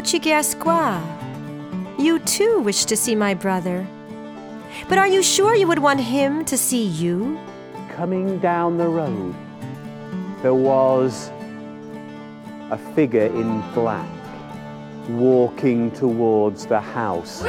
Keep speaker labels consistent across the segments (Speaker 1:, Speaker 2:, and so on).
Speaker 1: Uchigiasqua. You too wish to see my brother. But are you sure you would want him to see you?
Speaker 2: Coming down the road, there was a figure in black walking towards the house.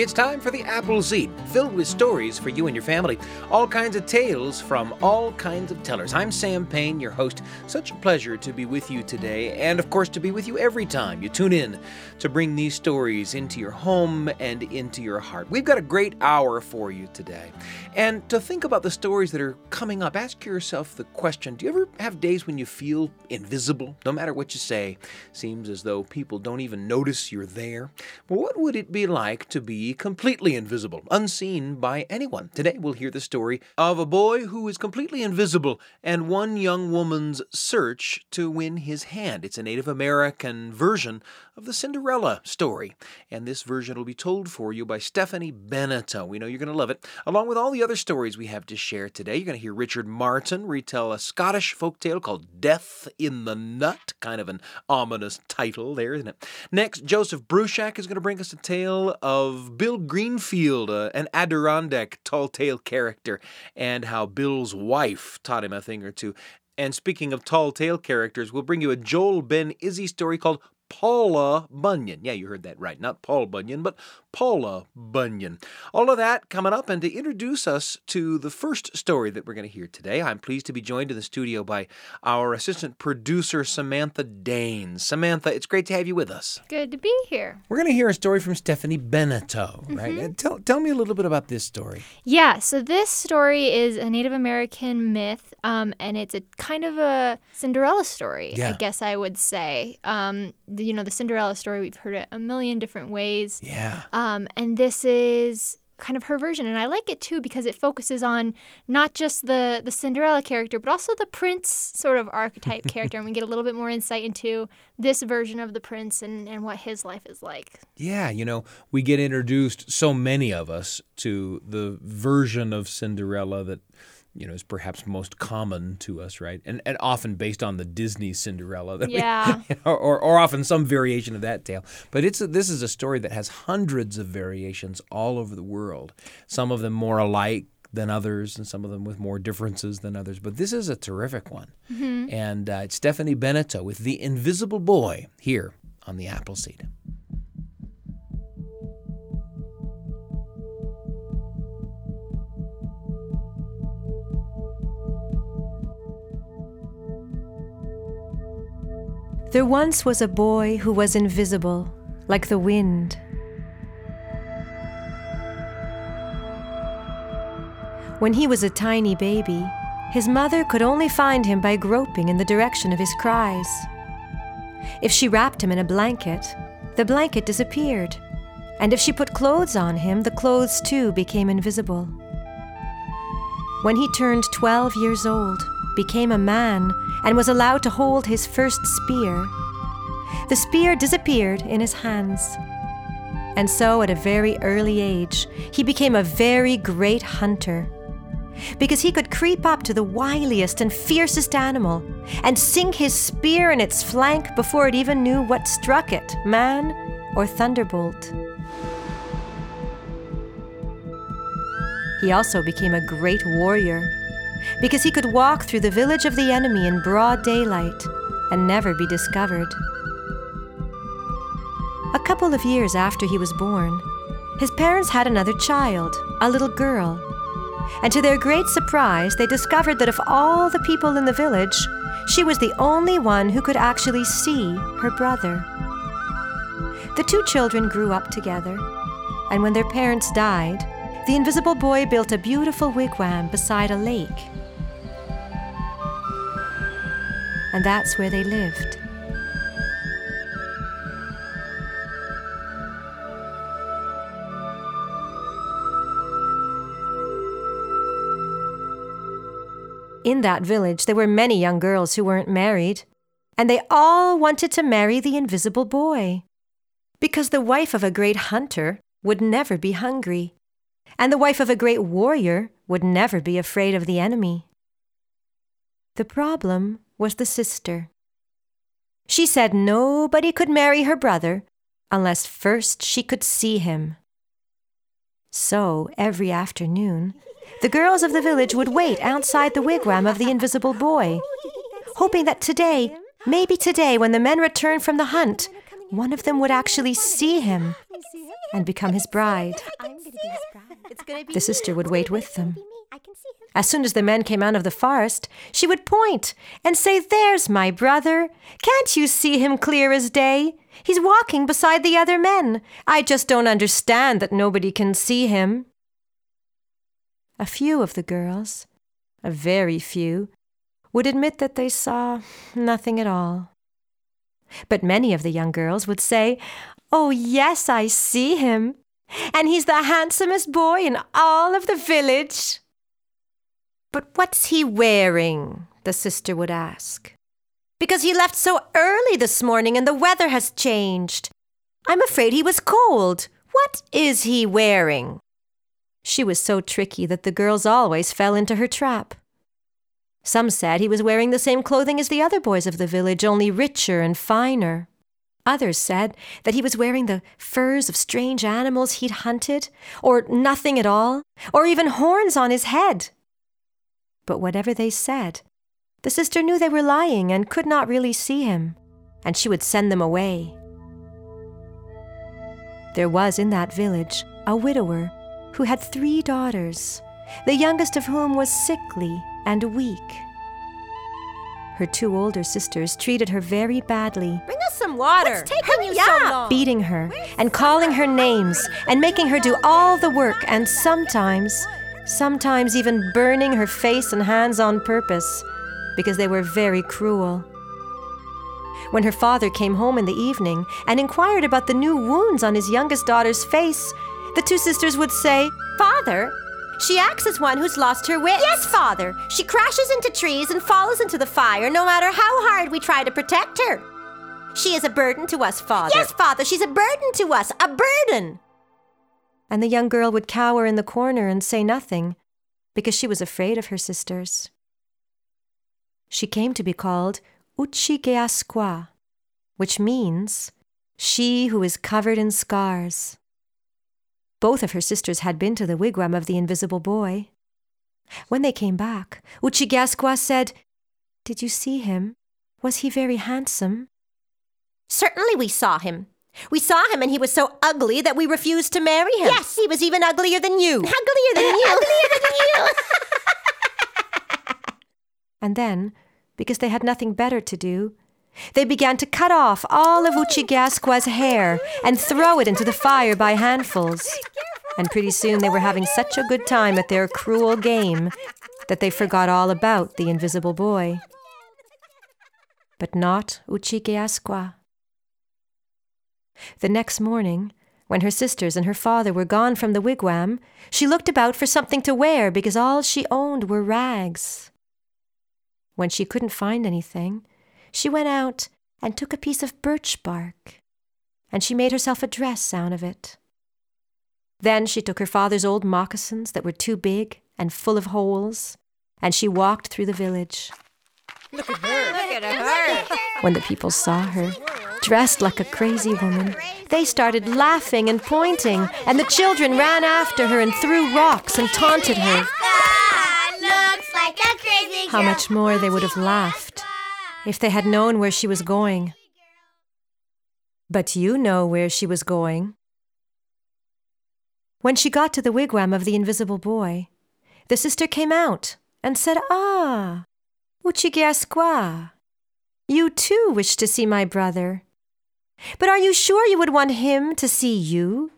Speaker 3: It's time for the Apple Seed, filled with stories for you and your family. All kinds of tales from all kinds of tellers. I'm Sam Payne, your host. Such a pleasure to be with you today, and of course, to be with you every time you tune in to bring these stories into your home and into your heart. We've got a great hour for you today. And to think about the stories that are coming up, ask yourself the question Do you ever have days when you feel invisible? No matter what you say, seems as though people don't even notice you're there. Well, what would it be like to be completely invisible, unseen by anyone? Today we'll hear the story of a boy who is completely invisible and one young woman's search to win his hand. It's a Native American version of the Cinderella story. And this version will be told for you by Stephanie Beneteau. We know you're going to love it. Along with all the other stories we have to share today, you're going to hear Richard Martin retell a Scottish folk tale called Death in the Nut. Kind of an ominous title there, isn't it? Next, Joseph Bruchac is going to bring us a tale of Bill Greenfield, uh, an Adirondack tall tale character, and how Bill's wife taught him a thing or two. And speaking of tall tale characters, we'll bring you a Joel Ben Izzy story called Paula Bunyan. Yeah, you heard that right. Not Paul Bunyan, but Paula Bunyan. All of that coming up. And to introduce us to the first story that we're going to hear today, I'm pleased to be joined in the studio by our assistant producer, Samantha Dane. Samantha, it's great to have you with us.
Speaker 4: Good to be here.
Speaker 3: We're going to hear a story from Stephanie Beneteau, right?
Speaker 4: Mm-hmm.
Speaker 3: Tell, tell me a little bit about this story.
Speaker 4: Yeah, so this story is a Native American myth, um, and it's a kind of a Cinderella story,
Speaker 3: Yeah.
Speaker 4: I guess I would say. Um, the, you know, the Cinderella story, we've heard it a million different ways.
Speaker 3: Yeah.
Speaker 4: Um, Um, and this is kind of her version. And I like it too because it focuses on not just the, the Cinderella character, but also the prince sort of archetype character. And we get a little bit more insight into this version of the prince and, and what his life is like.
Speaker 3: Yeah, you know, we get introduced, so many of us, to the version of Cinderella that, you know, is perhaps most common to us, right? And, and often based on the Disney Cinderella. That we-
Speaker 4: Yeah.
Speaker 3: or, or, or often some variation of that tale. But it's a, this is a story that has hundreds of variations all over the world, some of them more alike than others, and some of them with more differences than others. But this is a terrific one. And uh, it's Stephanie Beneteau with The Invisible Boy here on the Appleseed.
Speaker 1: There once was a boy who was invisible, like the wind. When he was a tiny baby, his mother could only find him by groping in the direction of his cries. If she wrapped him in a blanket, the blanket disappeared, and if she put clothes on him, the clothes too became invisible. When he turned 12 years old, became a man, and was allowed to hold his first spear, the spear disappeared in his hands. And so, at a very early age, he became a very great hunter. Because he could creep up to the wiliest and fiercest animal and sink his spear in its flank before it even knew what struck it man or thunderbolt. He also became a great warrior because he could walk through the village of the enemy in broad daylight and never be discovered. A couple of years after he was born, his parents had another child, a little girl. And to their great surprise, they discovered that of all the people in the village, she was the only one who could actually see her brother. The two children grew up together, and when their parents died, the invisible boy built a beautiful wigwam beside a lake. And that's where they lived. In that village, there were many young girls who weren't married, and they all wanted to marry the invisible boy. Because the wife of a great hunter would never be hungry, and the wife of a great warrior would never be afraid of the enemy. The problem was the sister. She said nobody could marry her brother unless first she could see him. So, every afternoon, the girls of the village would wait outside the wigwam of the invisible boy, hoping that today, maybe today, when the men returned from the hunt, one of them would actually see him and become his bride. The sister would wait with them. As soon as the men came out of the forest, she would point and say, There's my brother. Can't you see him clear as day? He's walking beside the other men. I just don't understand that nobody can see him. A few of the girls, a very few, would admit that they saw nothing at all. But many of the young girls would say, Oh, yes, I see him. And he's the handsomest boy in all of the village. But what's he wearing? the sister would ask. Because he left so early this morning and the weather has changed. I'm afraid he was cold. What is he wearing? She was so tricky that the girls always fell into her trap. Some said he was wearing the same clothing as the other boys of the village, only richer and finer. Others said that he was wearing the furs of strange animals he'd hunted, or nothing at all, or even horns on his head. But whatever they said, the sister knew they were lying and could not really see him, and she would send them away. There was in that village a widower who had three daughters, the youngest of whom was sickly and weak. Her two older sisters treated her very badly.
Speaker 5: Bring us some water.
Speaker 1: What's taking Hurry you so long? Beating her and calling her names and making her do all the work and sometimes, sometimes even burning her face and hands on purpose because they were very cruel. When her father came home in the evening and inquired about the new wounds on his youngest daughter's face, the two sisters would say, Father, she acts as one who's lost her wits.
Speaker 5: Yes, Father. She crashes into trees and falls into the fire no matter how hard we try to protect her. She is a burden to us, Father.
Speaker 1: Yes, Father, she's a burden to us, a burden. And the young girl would cower in the corner and say nothing because she was afraid of her sisters. She came to be called Uchigeasqua, which means she who is covered in scars. Both of her sisters had been to the wigwam of the invisible boy. When they came back, Uchigasqua said, Did you see him? Was he very handsome?
Speaker 5: Certainly we saw him. We saw him and he was so ugly that we refused to marry him.
Speaker 1: Yes, he was even uglier than you.
Speaker 5: Uglier than you.
Speaker 1: uglier than you. and then, because they had nothing better to do, they began to cut off all of Uchigasqua's hair and throw it into the fire by handfuls. And pretty soon they were having such a good time at their cruel game that they forgot all about the invisible boy. But not Uchigasqua. The next morning, when her sisters and her father were gone from the wigwam, she looked about for something to wear because all she owned were rags. When she couldn't find anything, she went out and took a piece of birch bark, and she made herself a dress out of it. Then she took her father's old moccasins that were too big and full of holes, and she walked through the village.
Speaker 5: Look at her. Look at her.
Speaker 1: When the people saw her, dressed like a crazy woman, they started laughing and pointing, and the children ran after her and threw rocks and taunted her. How much more they would have laughed if they had known where she was going. But you know where she was going. When she got to the wigwam of the invisible boy, the sister came out and said, Ah, Uchigiasqua, you too wish to see my brother. But are you sure you would want him to see you?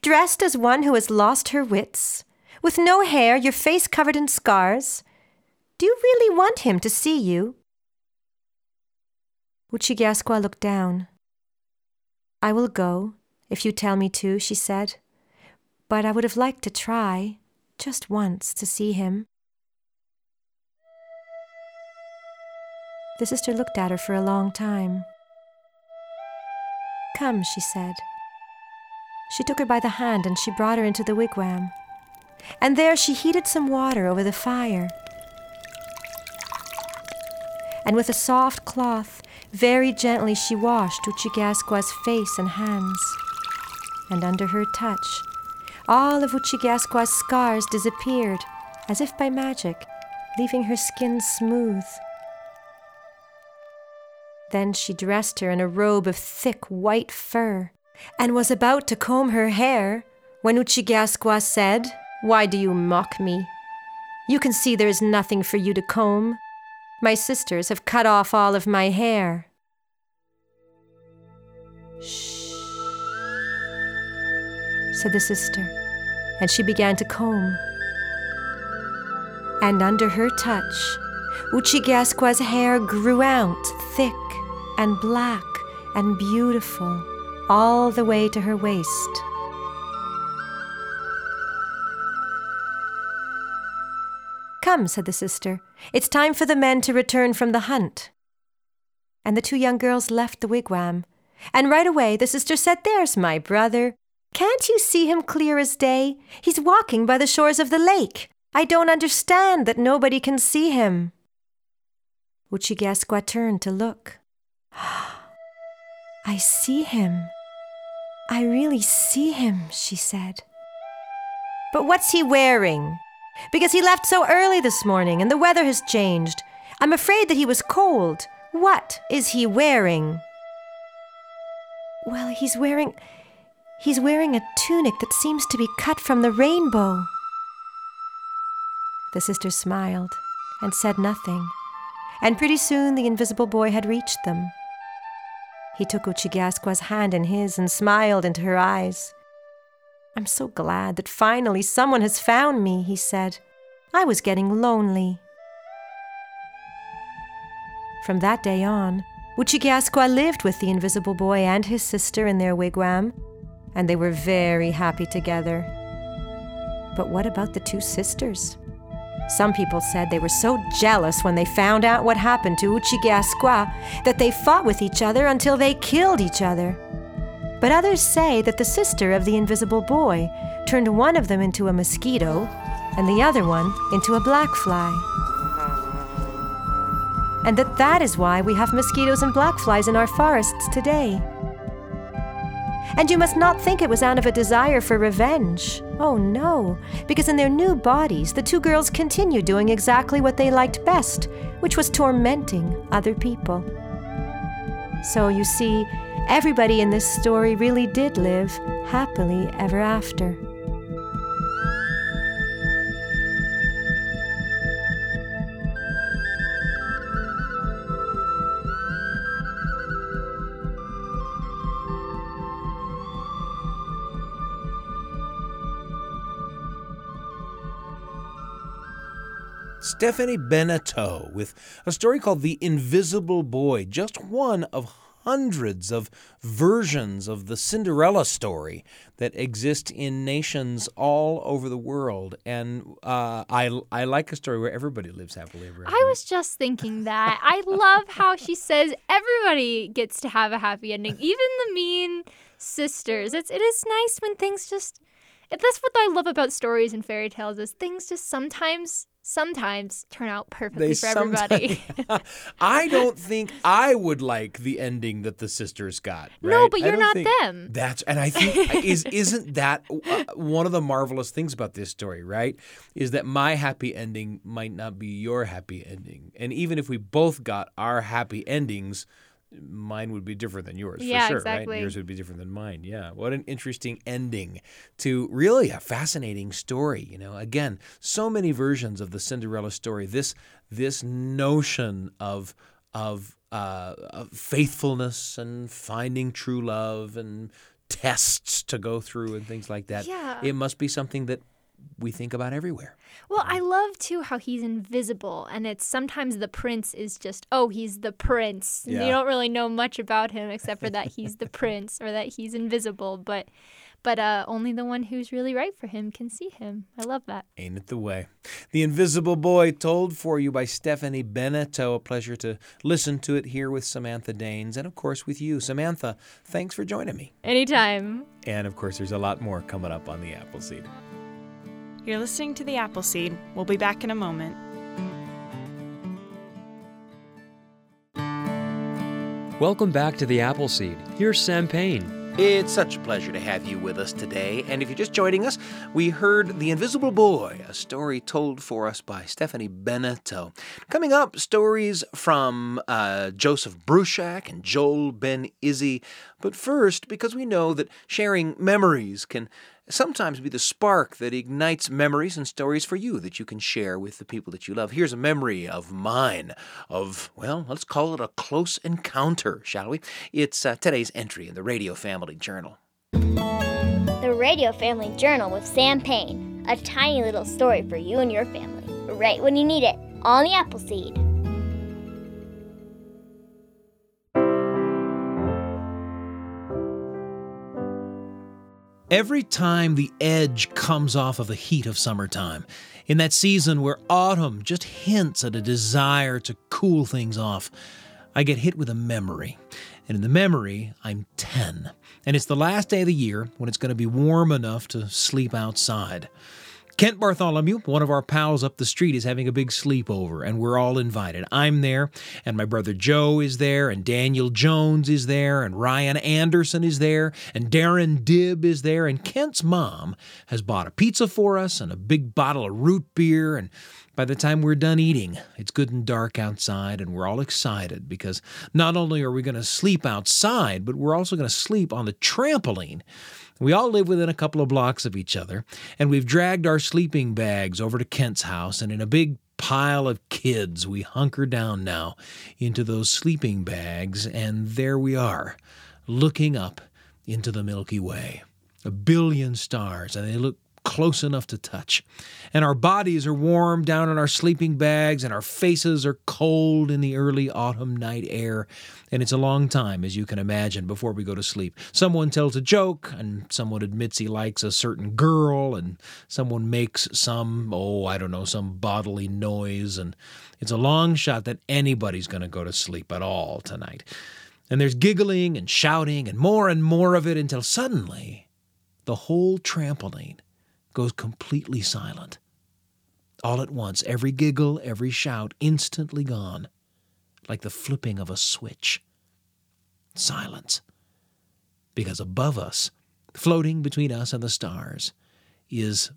Speaker 1: Dressed as one who has lost her wits, with no hair, your face covered in scars? Do you really want him to see you? Uchigasqua looked down. I will go, if you tell me to, she said, but I would have liked to try, just once, to see him. The sister looked at her for a long time. Come, she said. She took her by the hand and she brought her into the wigwam. And there she heated some water over the fire. and with a soft cloth, very gently she washed Uchigasqua's face and hands. And under her touch, all of Uchigasqua's scars disappeared, as if by magic, leaving her skin smooth. Then she dressed her in a robe of thick white fur, and was about to comb her hair when Uchigasqua said, Why do you mock me? You can see there is nothing for you to comb. My sisters have cut off all of my hair. Shh, said the sister, and she began to comb. And under her touch, Uchigasqua's hair grew out thick and black and beautiful all the way to her waist. Come, said the sister, it's time for the men to return from the hunt. And the two young girls left the wigwam. And right away the sister said, There's my brother. Can't you see him clear as day? He's walking by the shores of the lake. I don't understand that nobody can see him. Uchigasqua turned to look. I see him. I really see him, she said. But what's he wearing? Because he left so early this morning and the weather has changed. I'm afraid that he was cold. What is he wearing? Well, he's wearing. He's wearing a tunic that seems to be cut from the rainbow. The sister smiled and said nothing, and pretty soon the invisible boy had reached them. He took Uchigasqua's hand in his and smiled into her eyes. I'm so glad that finally someone has found me, he said. I was getting lonely. From that day on, Uchigasqua lived with the invisible boy and his sister in their wigwam, and they were very happy together. But what about the two sisters? Some people said they were so jealous when they found out what happened to Uchigasqua that they fought with each other until they killed each other. But others say that the sister of the invisible boy turned one of them into a mosquito and the other one into a black fly. And that that is why we have mosquitoes and black flies in our forests today. And you must not think it was out of a desire for revenge. Oh no, because in their new bodies, the two girls continued doing exactly what they liked best, which was tormenting other people. So you see, everybody in this story really did live happily ever after.
Speaker 3: Stephanie Beneteau with a story called The Invisible Boy, just one of hundreds of versions of the Cinderella story that exist in nations all over the world. And uh, I, I like a story where everybody lives happily ever after.
Speaker 4: I was just thinking that. I love how she says everybody gets to have a happy ending, even the mean sisters. It's it is nice when things just. That's what I love about stories and fairy tales is things just sometimes sometimes turn out perfectly
Speaker 3: They
Speaker 4: for everybody.
Speaker 3: I don't think I would like the ending that the sisters got.
Speaker 4: No, but you're not them.
Speaker 3: That's and I think is isn't that uh, one of the marvelous things about this story, right? Is that my happy ending might not be your happy ending, and even if we both got our happy endings. Mine would be different than yours
Speaker 4: Yeah,
Speaker 3: for sure,
Speaker 4: exactly.
Speaker 3: right? Yours would be different than mine. Yeah. What an interesting ending to really a fascinating story. You know, again, so many versions of the Cinderella story. This this notion of of, uh, of faithfulness and finding true love and tests to go through and things like that.
Speaker 4: Yeah.
Speaker 3: It must be something that we think about everywhere.
Speaker 4: Well, I love too how he's invisible, and it's sometimes the prince is just, oh, he's the prince.
Speaker 3: Yeah.
Speaker 4: You don't really know much about him except for that he's the prince or that he's invisible, but but uh, only the one who's really right for him can see him. I love that.
Speaker 3: Ain't it the way? The Invisible Boy, told for you by Stephanie Beneteau. A pleasure to listen to it here with Samantha Danes and, of course, with you. Samantha, thanks for joining me.
Speaker 4: Anytime.
Speaker 3: And, of course, there's a lot more coming up on the Appleseed.
Speaker 6: You're listening to The Appleseed. We'll be back in a moment.
Speaker 7: Welcome back to the Appleseed. Here's Sam Payne.
Speaker 3: It's such a pleasure to have you with us today. And if you're just joining us, we heard The Invisible Boy, a story told for us by Stephanie Beneteau. Coming up, stories from uh, Joseph Bruchac and Joel Ben Izzy. But first, because we know that sharing memories can sometimes be the spark that ignites memories and stories for you that you can share with the people that you love. Here's a memory of mine, of, well, let's call it a close encounter, shall we? It's uh, today's entry in the Radio Family Journal.
Speaker 8: The Radio Family Journal with Sam Payne, a tiny little story for you and your family, right when you need it, on the Appleseed.
Speaker 3: Every time the edge comes off of the heat of summertime, in that season where autumn just hints at a desire to cool things off, I get hit with a memory. And in the memory, I'm 10. And it's the last day of the year when it's going to be warm enough to sleep outside. Kent Bartholomew, one of our pals up the street, is having a big sleepover, and we're all invited. I'm there, and my brother Joe is there, and Daniel Jones is there, and Ryan Anderson is there, and Darren Dibb is there, and Kent's mom has bought a pizza for us and a big bottle of root beer, and by the time we're done eating, it's good and dark outside, and we're all excited because not only are we going to sleep outside, but we're also going to sleep on the trampoline. We all live within a couple of blocks of each other, and we've dragged our sleeping bags over to Kent's house, and in a big pile of kids, we hunker down now into those sleeping bags, and there we are, looking up into the Milky Way. A billion stars, and they look close enough to touch. And our bodies are warm down in our sleeping bags, and our faces are cold in the early autumn night air. And it's a long time, as you can imagine, before we go to sleep. Someone tells a joke, and someone admits he likes a certain girl, and someone makes some, oh, I don't know, some bodily noise. And it's a long shot that anybody's going to go to sleep at all tonight. And there's giggling and shouting and more and more of it until suddenly the whole trampoline goes completely silent. All at once, every giggle, every shout instantly gone, like the flipping of a switch. Silence. Because above us, floating between us and the stars, is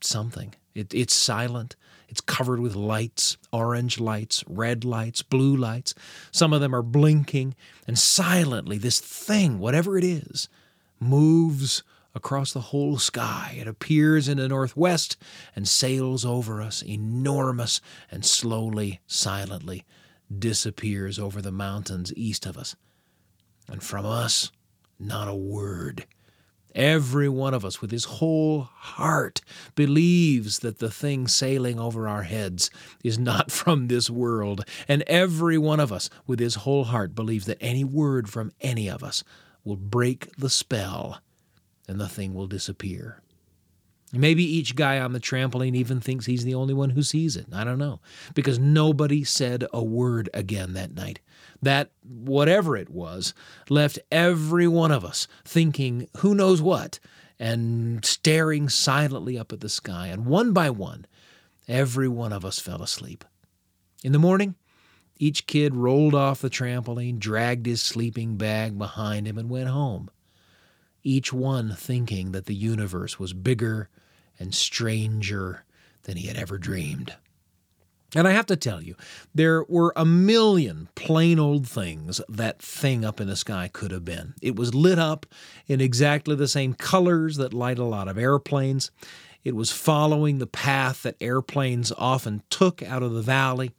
Speaker 3: something. It, it's silent. It's covered with lights orange lights, red lights, blue lights. Some of them are blinking, and silently, this thing, whatever it is, moves across the whole sky. It appears in the northwest and sails over us, enormous, and slowly, silently disappears over the mountains east of us. And from us, not a word. Every one of us, with his whole heart, believes that the thing sailing over our heads is not from this world. And every one of us, with his whole heart, believes that any word from any of us will break the spell and the thing will disappear. Maybe each guy on the trampoline even thinks he's the only one who sees it. I don't know. Because nobody said a word again that night. That, whatever it was, left every one of us thinking who knows what and staring silently up at the sky. And one by one, every one of us fell asleep. In the morning, each kid rolled off the trampoline, dragged his sleeping bag behind him, and went home each one thinking that the universe was bigger and stranger than he had ever dreamed. And I have to tell you, there were a million plain old things that thing up in the sky could have been. It was lit up in exactly the same colors that light a lot of airplanes. It was following the path that airplanes often took out of the valley.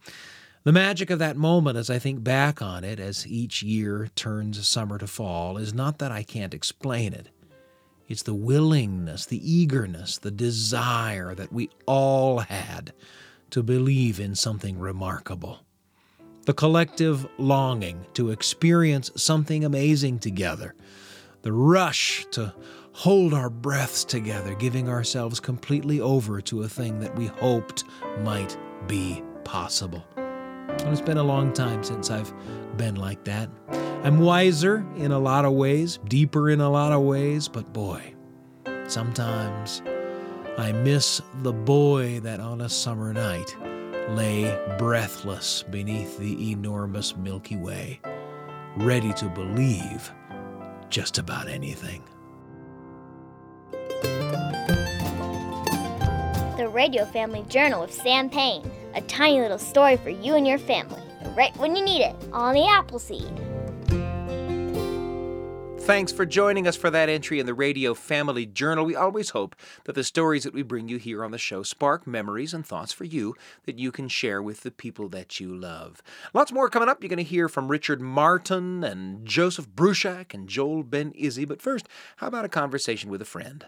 Speaker 3: The magic of that moment, as I think back on it, as each year turns summer to fall, is not that I can't explain it. It's the willingness, the eagerness, the desire that we all had to believe in something remarkable. The collective longing to experience something amazing together. The rush to hold our breaths together, giving ourselves completely over to a thing that we hoped might be possible. And it's been a long time since I've been like that. I'm wiser in a lot of ways, deeper in a lot of ways, but boy, sometimes I miss the boy that on a summer night lay breathless beneath the enormous Milky Way, ready to believe just about anything.
Speaker 8: The Radio Family Journal with Sam Payne. A tiny little story for you and your family, right when you need it, on the Appleseed.
Speaker 3: Thanks for joining us for that entry in the Radio Family Journal. We always hope that the stories that we bring you here on the show spark memories and thoughts for you that you can share with the people that you love. Lots more coming up. You're going to hear from Richard Martin and Joseph Bruchac and Joel Ben Izzy. But first, how about a conversation with a friend?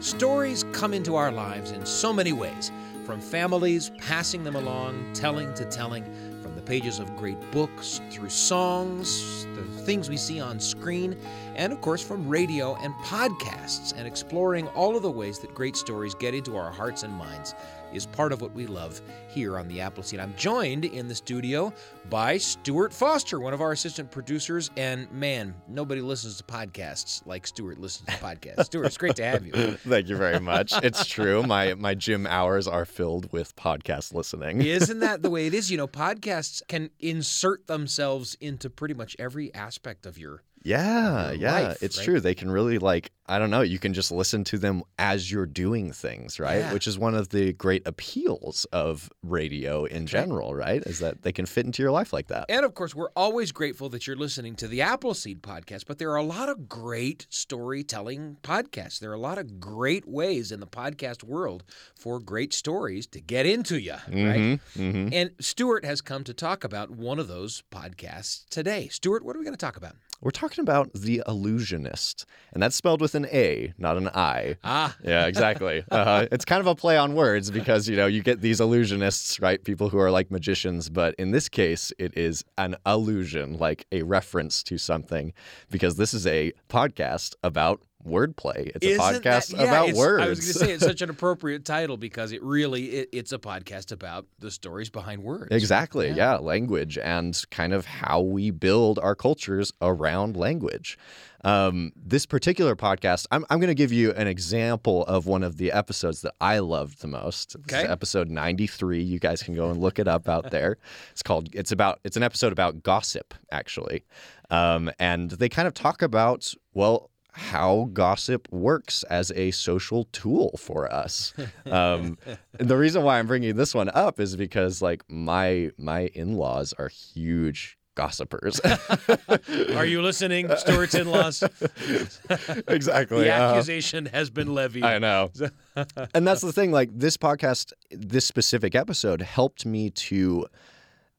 Speaker 3: Stories come into our lives in so many ways, from families passing them along, telling to telling, from the pages of great books, through songs, the things we see on screen, and of course from radio and podcasts, and exploring all of the ways that great stories get into our hearts and minds is part of what we love here on the Apple Appleseed. I'm joined in the studio by Stewart Foster, one of our assistant producers, and man, nobody listens to podcasts like Stewart listens to podcasts. Stewart, it's great to have you.
Speaker 9: Thank you very much. It's true. My my gym hours are filled with podcast listening.
Speaker 3: Isn't that the way it is? You know, podcasts can insert themselves into pretty much every aspect of your
Speaker 9: Yeah, yeah,
Speaker 3: life,
Speaker 9: it's
Speaker 3: right?
Speaker 9: true. They can really like I don't know, you can just listen to them as you're doing things, right?
Speaker 3: Yeah.
Speaker 9: Which is one of the great appeals of radio in general, right? Is that they can fit into your life like that.
Speaker 3: And of course, we're always grateful that you're listening to the Appleseed podcast, but there are a lot of great storytelling podcasts. There are a lot of great ways in the podcast world for great stories to get into you, right?
Speaker 9: hmm
Speaker 3: And Stewart has come to talk about one of those podcasts today. Stewart, what are we going to talk about?
Speaker 9: We're talking about The Allusionist, and that's spelled with an A, not an I.
Speaker 3: Ah,
Speaker 9: Yeah, exactly. Uh, it's kind of a play on words because you know you get these illusionists, right? People who are like magicians, but in this case, it is an allusion, like a reference to something, because this is a podcast about wordplay. It's a
Speaker 3: Isn't
Speaker 9: podcast
Speaker 3: that- yeah,
Speaker 9: about words.
Speaker 3: I was going to say it's such an appropriate title because it really it, it's a podcast about the stories behind words.
Speaker 9: Exactly.
Speaker 3: Yeah.
Speaker 9: Yeah. language and kind of how we build our cultures around language. Um, this particular podcast, I'm, I'm going to give you an example of one of the episodes that I loved the most. This is
Speaker 3: Okay.
Speaker 9: episode 93. You guys can go and look it up out there. It's called. It's about. It's an episode about gossip, actually, um, and they kind of talk about well how gossip works as a social tool for us. Um, and the reason why I'm bringing this one up is because like my my in-laws are huge gossipers.
Speaker 3: Are you listening, Stewart's in-laws?
Speaker 9: exactly.
Speaker 3: The
Speaker 9: uh,
Speaker 3: accusation has been levied.
Speaker 9: I know. and that's the thing. Like this podcast, this specific episode helped me to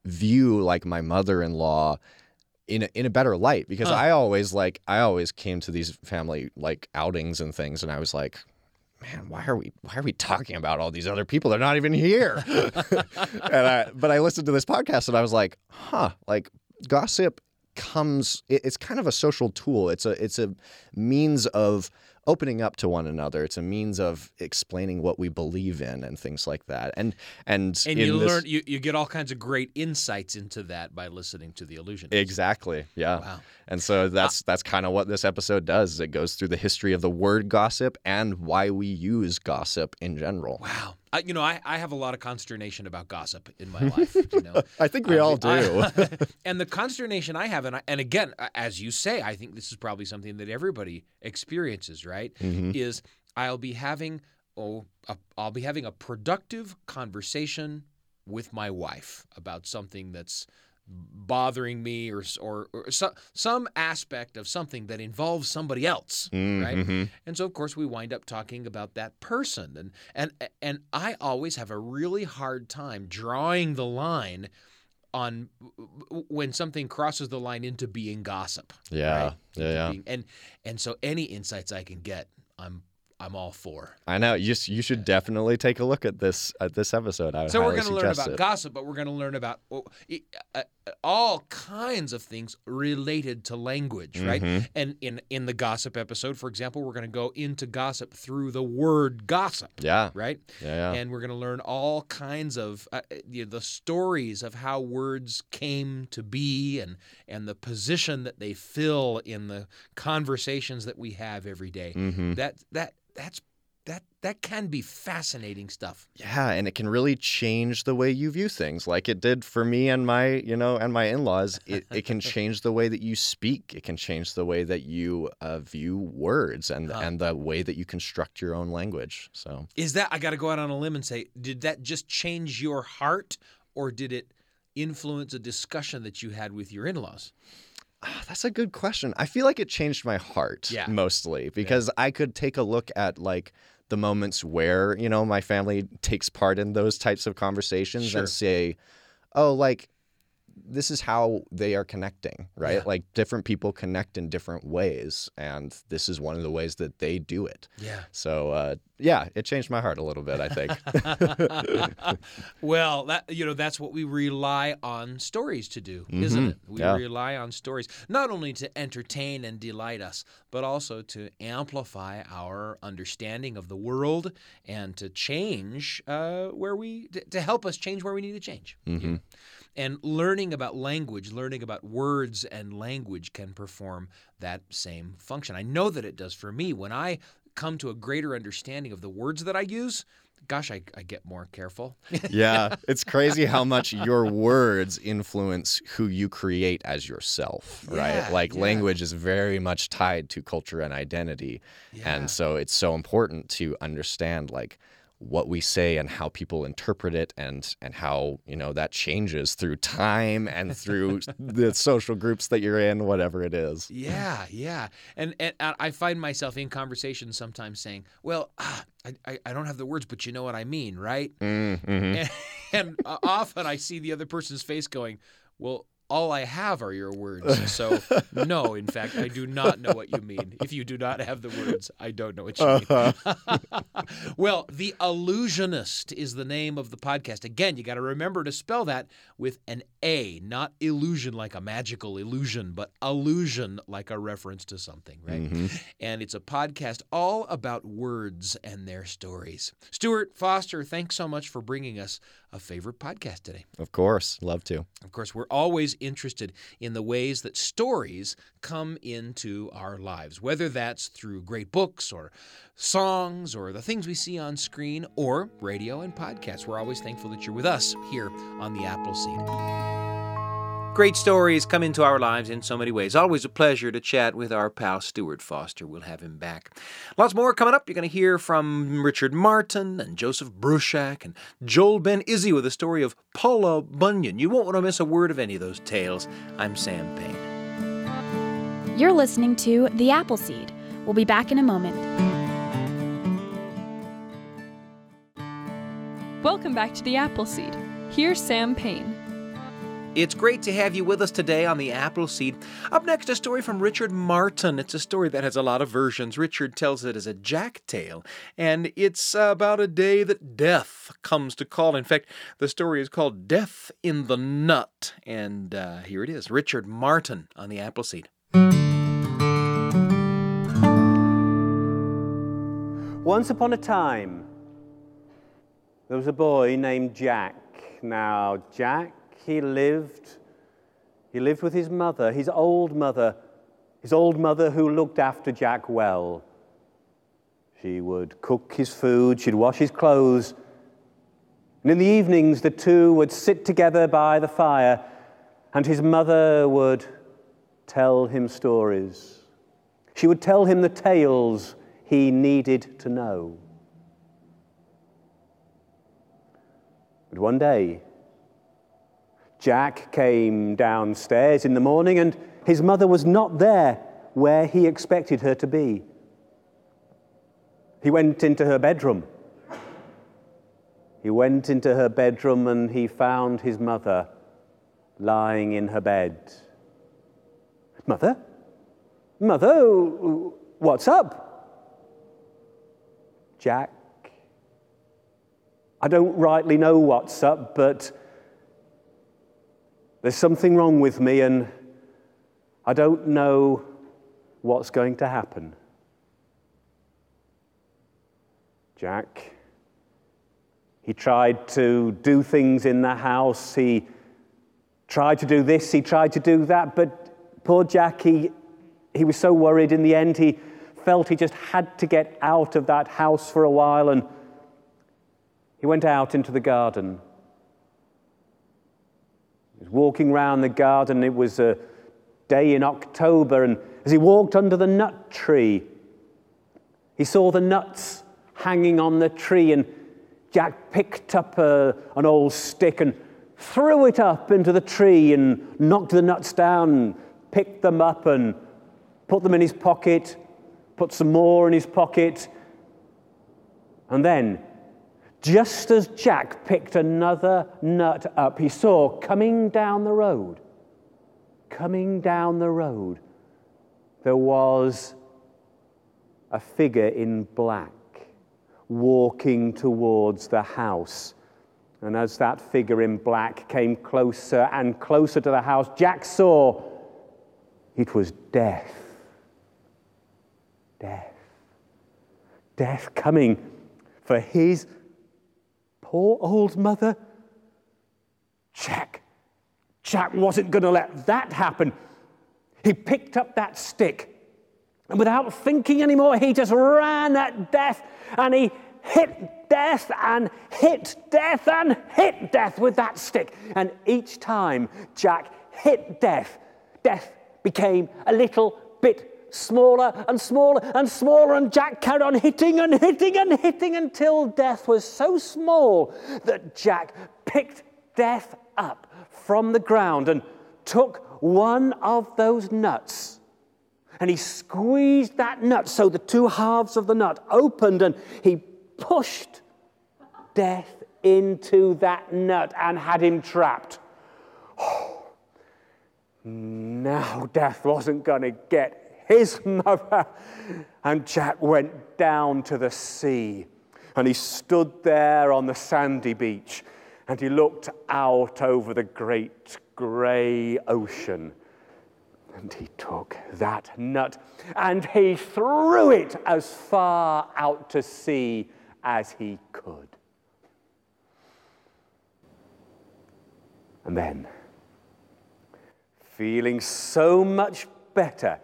Speaker 9: view like my mother-in-law in a, in a better light because
Speaker 3: Huh.
Speaker 9: I always like I always came to these family like outings and things, and I was like. Man, why are we why are we talking about all these other people? They're not even here. and I, but I listened to this podcast and I was like, huh, like gossip comes it, it's kind of a social tool. It's a it's a means of opening up to one another. It's a means of explaining what we believe in and things like that. And and,
Speaker 3: And you
Speaker 9: this-
Speaker 3: learn you, you get all kinds of great insights into that by listening to the illusion.
Speaker 9: Exactly. Yeah.
Speaker 3: Wow.
Speaker 9: And so uh, that's that's kind of what this episode does. It goes through the history of the word gossip and why we use gossip in general.
Speaker 3: Wow. I, you know, I, I have a lot of consternation about gossip in my life. You know,
Speaker 9: I think we
Speaker 3: I
Speaker 9: all do.
Speaker 3: I- and the consternation I have, and I, and again, as you say, I think this is probably something that everybody experiences. Right?
Speaker 9: Mhm.
Speaker 3: Is I'll be having oh, a, I'll be having a productive conversation with my wife about something that's bothering me or or, or so, some aspect of something that involves somebody else right
Speaker 9: Mhm.
Speaker 3: and so of course we wind up talking about that person and and and I always have a really hard time drawing the line on when something crosses the line into being gossip
Speaker 9: Yeah.
Speaker 3: right?
Speaker 9: Yeah, yeah.
Speaker 3: being- and and so any insights I can get I'm I'm all for
Speaker 9: I know. You you should definitely take a look at this at this episode. I would
Speaker 3: so we're going to learn about
Speaker 9: it.
Speaker 3: gossip but we're going to learn about oh, uh, all kinds of things related to language right
Speaker 9: Mhm.
Speaker 3: and in in the gossip episode for example we're going to go into gossip through the word gossip
Speaker 9: Yeah.
Speaker 3: right
Speaker 9: Yeah. Yeah.
Speaker 3: and we're going to learn all kinds of uh, you know, the stories of how words came to be and and the position that they fill in the conversations that we have every day.
Speaker 9: Mhm.
Speaker 3: That that that's that that can be fascinating stuff.
Speaker 9: Yeah, and it can really change the way you view things, like it did for me and my, you know, and my in-laws. It, it can change the way that you speak. It can change the way that you uh, view words and
Speaker 3: Huh.
Speaker 9: and the way that you construct your own language. So
Speaker 3: Is that I got to go out on a limb and say, did that just change your heart, or did it influence a discussion that you had with your in-laws?
Speaker 9: Ah, that's a good question. I feel like it changed my heart
Speaker 3: Yeah.
Speaker 9: mostly because I could take a look at like the moments where, you know, my family takes part in those types of conversations
Speaker 3: Sure.
Speaker 9: and say, "Oh, like this is how they are connecting, right?
Speaker 3: Yeah.
Speaker 9: Like different people connect in different ways and this is one of the ways that they do it."
Speaker 3: Yeah.
Speaker 9: So, uh, yeah, it changed my heart a little bit, I think.
Speaker 3: well, that you know that's what we rely on stories to do, isn't
Speaker 9: Mhm.
Speaker 3: it? We
Speaker 9: Yeah.
Speaker 3: rely on stories not only to entertain and delight us, but also to amplify our understanding of the world and to change uh, where we to, help us change where we need to change.
Speaker 9: Mhm.
Speaker 3: And learning about language, learning about words and language can perform that same function. I know that it does for me. When I come to a greater understanding of the words that I use, gosh, I, I get more careful.
Speaker 9: yeah, it's crazy how much your words influence who you create as yourself,
Speaker 3: Yeah,
Speaker 9: right? Like
Speaker 3: yeah.
Speaker 9: language is very much tied to culture and identity.
Speaker 3: Yeah.
Speaker 9: And so it's so important to understand like what we say and how people interpret it and and how, you know, that changes through time and through the social groups that you're in, whatever it is.
Speaker 3: Yeah, yeah, and and I find myself in conversations sometimes saying, "Well, ah, I, I don't have the words, but you know what I mean, right?"
Speaker 9: Mm-hmm.
Speaker 3: And, and uh, often I see the other person's face going, "Well." All I have are your words. So, no, in fact, I do not know what you mean. If you do not have the words, I don't know what you mean. Uh-huh. well, The Allusionist is the name of the podcast. Again, you got to remember to spell that with an A, not illusion like a magical illusion, but allusion like a reference to something, right? Mm-hmm. And it's a podcast all about words and their stories. Stewart Foster, thanks so much for bringing us a favorite podcast today.
Speaker 9: Of course, love to.
Speaker 3: Of course, we're always interested in the ways that stories come into our lives, whether that's through great books or songs or the things we see on screen or radio and podcasts. We're always thankful that you're with us here on the Appleseed. Great stories come into our lives in so many ways. Always a pleasure to chat with our pal Stewart Foster. We'll have him back. Lots more coming up. You're going to hear from Richard Martin and Joseph Bruchac and Joel Ben Izzy with a story of Paula Bunyan. You won't want to miss a word of any of those tales. I'm Sam Payne.
Speaker 10: You're listening to The Appleseed. We'll be back in a moment.
Speaker 6: Welcome back to the Appleseed. Here's Sam Payne.
Speaker 3: It's great to have you with us today on the Appleseed. Up next, a story from Richard Martin. It's a story that has a lot of versions. Richard tells it as a jack tale, and it's about a day that death comes to call. In fact, the story is called Death in the Nut, and uh, here it is Richard Martin on the Appleseed.
Speaker 2: Once upon a time, there was a boy named Jack. Now, Jack, he lived, he lived with his mother, his old mother, his old mother who looked after Jack well. She would cook his food, she'd wash his clothes, and in the evenings the two would sit together by the fire, and his mother would tell him stories. She would tell him the tales he needed to know. But one day, Jack came downstairs in the morning and his mother was not there where he expected her to be. He went into her bedroom. He went into her bedroom and he found his mother lying in her bed. Mother? Mother, what's up? Jack, I don't rightly know what's up, but there's something wrong with me and I don't know what's going to happen. Jack, he tried to do things in the house. He tried to do this, he tried to do that, but poor Jack, he, he was so worried in the end, he felt he just had to get out of that house for a while, and he went out into the garden. Was walking round the garden. It was a day in October, and as he walked under the nut tree, he saw the nuts hanging on the tree, and Jack picked up a, an old stick and threw it up into the tree and knocked the nuts down, picked them up and put them in his pocket, put some more in his pocket. And then, just as Jack picked another nut up, he saw coming down the road, coming down the road, there was a figure in black walking towards the house. And as that figure in black came closer and closer to the house, Jack saw it was death. Death. Death coming for his poor old mother. Jack. Jack wasn't going to let that happen. He picked up that stick and without thinking anymore, he just ran at death and he hit death and hit death and hit death with that stick. And each time Jack hit death, death became a little bit smaller and smaller and smaller, and Jack carried on hitting and hitting and hitting until death was so small that Jack picked death up from the ground and took one of those nuts and he squeezed that nut so the two halves of the nut opened and he pushed death into that nut and had him trapped. Oh, now death wasn't going to get his mother. And Jack went down to the sea and he stood there on the sandy beach and he looked out over the great grey ocean and he took that nut and he threw it as far out to sea as he could. And then, feeling so much better,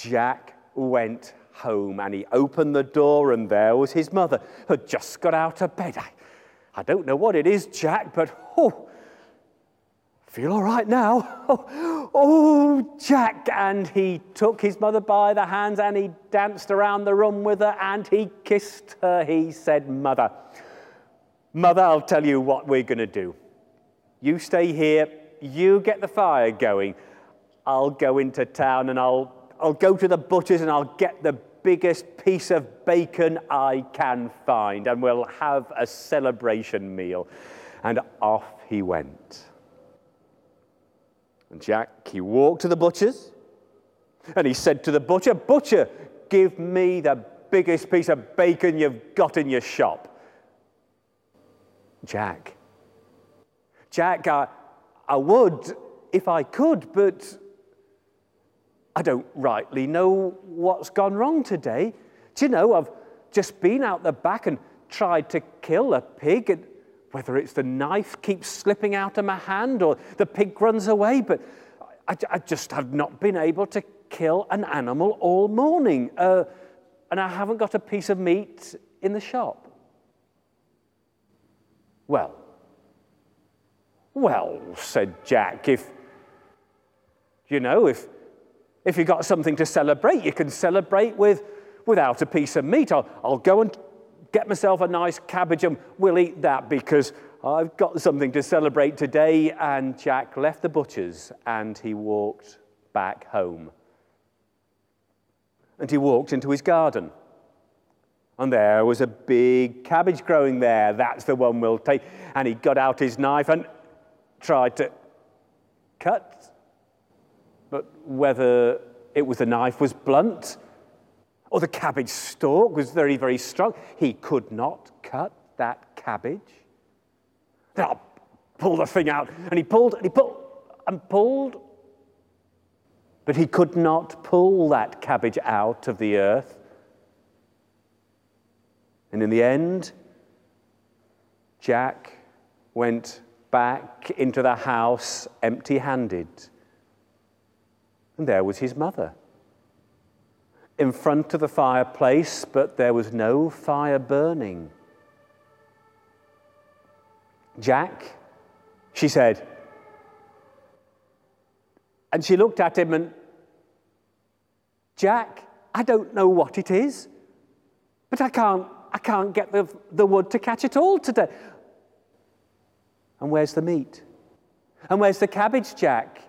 Speaker 2: Jack went home and he opened the door, and there was his mother, who had just got out of bed. I, I don't know what it is, Jack, but oh, feel all right now. Oh, oh, Jack. And he took his mother by the hands and he danced around the room with her and he kissed her. He said, Mother, Mother, I'll tell you what we're going to do. You stay here, you get the fire going. I'll go into town and I'll, I'll go to the butcher's and I'll get the biggest piece of bacon I can find and we'll have a celebration meal. And off he went. And Jack, he walked to the butcher's and he said to the butcher, Butcher, give me the biggest piece of bacon you've got in your shop. Jack, Jack, I, I would if I could, but I don't rightly know what's gone wrong today. Do you know, I've just been out the back and tried to kill a pig, and whether it's the knife keeps slipping out of my hand or the pig runs away, but I, I just have not been able to kill an animal all morning. Uh, and I haven't got a piece of meat in the shop. Well, well, said Jack, if, you know, if, if you've got something to celebrate, you can celebrate with, without a piece of meat. I'll, I'll go and get myself a nice cabbage and we'll eat that because I've got something to celebrate today. And Jack left the butcher's and he walked back home. And he walked into his garden. And there was a big cabbage growing there. That's the one we'll take. And he got out his knife and tried to cut. But whether it was the knife was blunt or the cabbage stalk was very, very strong. He could not cut that cabbage. Then I'll pull the thing out. And he pulled and he pulled and pulled. But he could not pull that cabbage out of the earth. And in the end, Jack went back into the house empty handed. And there was his mother in front of the fireplace, but there was no fire burning. Jack, she said. And she looked at him and, Jack, I don't know what it is, but I can't, I can't get the, the wood to catch it all today. And where's the meat? And where's the cabbage, Jack?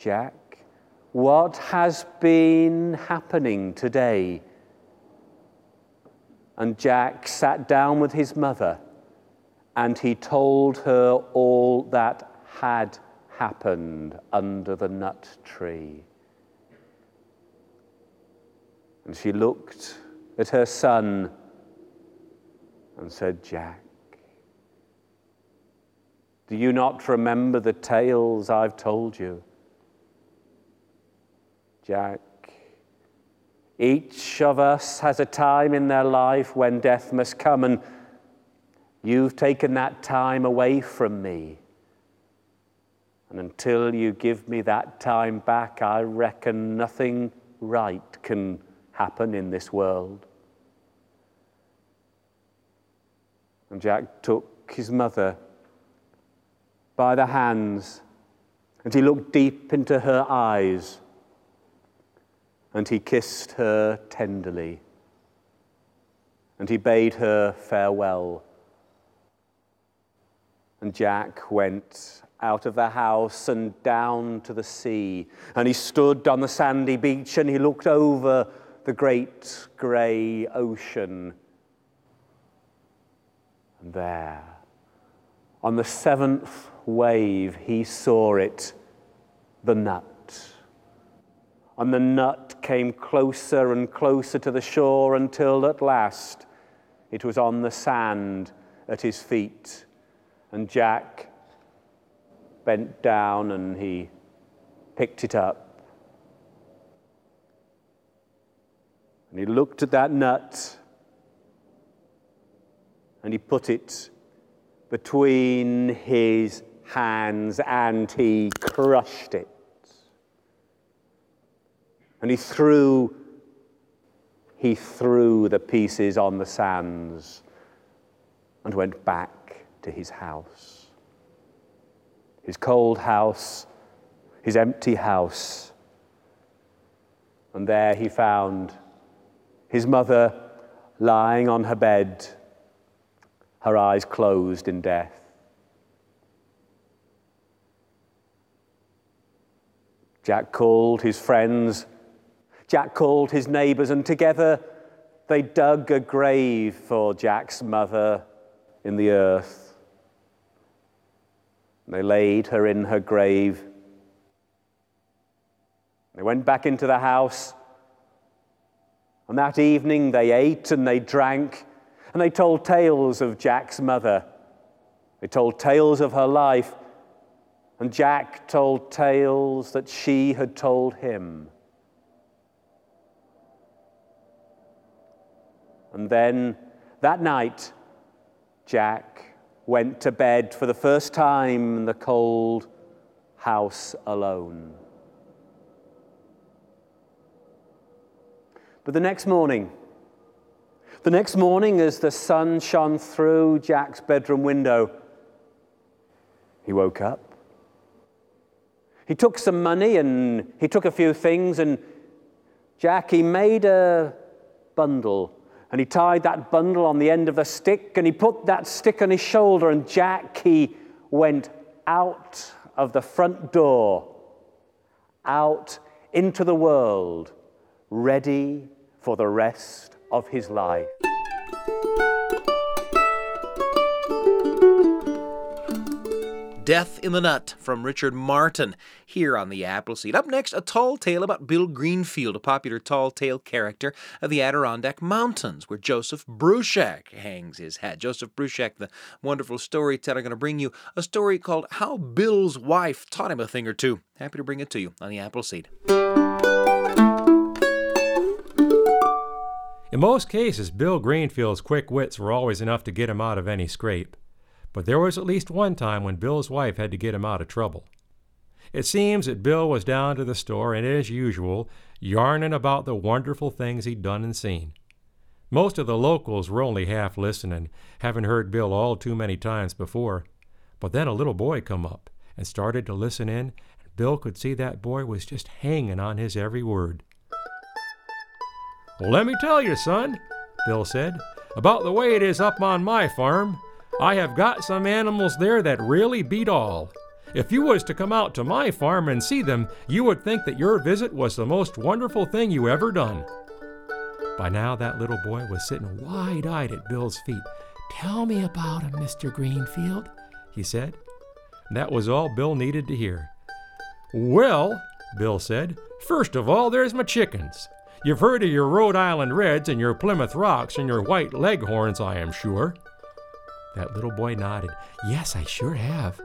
Speaker 2: Jack, what has been happening today? And Jack sat down with his mother and he told her all that had happened under the nut tree. And she looked at her son and said, Jack, do you not remember the tales I've told you? Jack, each of us has a time in their life when death must come, and you've taken that time away from me. And until you give me that time back, I reckon nothing right can happen in this world. And Jack took his mother by the hands and he looked deep into her eyes and he kissed her tenderly and he bade her farewell. And Jack went out of the house and down to the sea. And he stood on the sandy beach and he looked over the great grey ocean. And there, on the seventh wave, he saw it, the nut. And the nut came closer and closer to the shore until at last it was on the sand at his feet. And Jack bent down and he picked it up. And he looked at that nut and he put it between his hands and he crushed it. And he threw he threw the pieces on the sands and went back to his house. His cold house, his empty house. And there he found his mother lying on her bed, her eyes closed in death. Jack called his friends, Jack called his neighbors, and together they dug a grave for Jack's mother in the earth. They laid her in her grave. They went back into the house. And that evening they ate and they drank and they told tales of Jack's mother. They told tales of her life. And Jack told tales that she had told him. And then that night, Jack went to bed for the first time in the cold house alone. But the next morning, the next morning, as the sun shone through Jack's bedroom window, he woke up. He took some money and he took a few things, and Jack, he made a bundle and he tied that bundle on the end of a stick and he put that stick on his shoulder. And Jack, he went out of the front door, out into the world, ready for the rest of his life.
Speaker 3: Death in the Nut from Richard Martin here on the Apple Seed. Up next, a tall tale about Bill Greenfield, a popular tall tale character of the Adirondack Mountains, where Joseph Bruchac hangs his hat. Joseph Bruchac, the wonderful storyteller, going to bring you a story called How Bill's Wife Taught Him a Thing or Two. Happy to bring it to you on the Apple Seed.
Speaker 11: In most cases, Bill Greenfield's quick wits were always enough to get him out of any scrape. But there was at least one time when Bill's wife had to get him out of trouble. It seems that Bill was down to the store and, as usual, yarning about the wonderful things he'd done and seen. Most of the locals were only half listening, having heard Bill all too many times before. But then a little boy come up and started to listen in, and Bill could see that boy was just hanging on his every word. Well, let me tell you, son, Bill said, about the way it is up on my farm. I have got some animals there that really beat all. If you was to come out to my farm and see them, you would think that your visit was the most wonderful thing you ever done. By now, that little boy was sitting wide eyed at Bill's feet. Tell me about him, Mr. Greenfield, he said. That was all Bill needed to hear. Well, Bill said, first of all, there's my chickens. You've heard of your Rhode Island Reds and your Plymouth Rocks and your White Leghorns, I am sure. That little boy nodded. Yes, I sure have.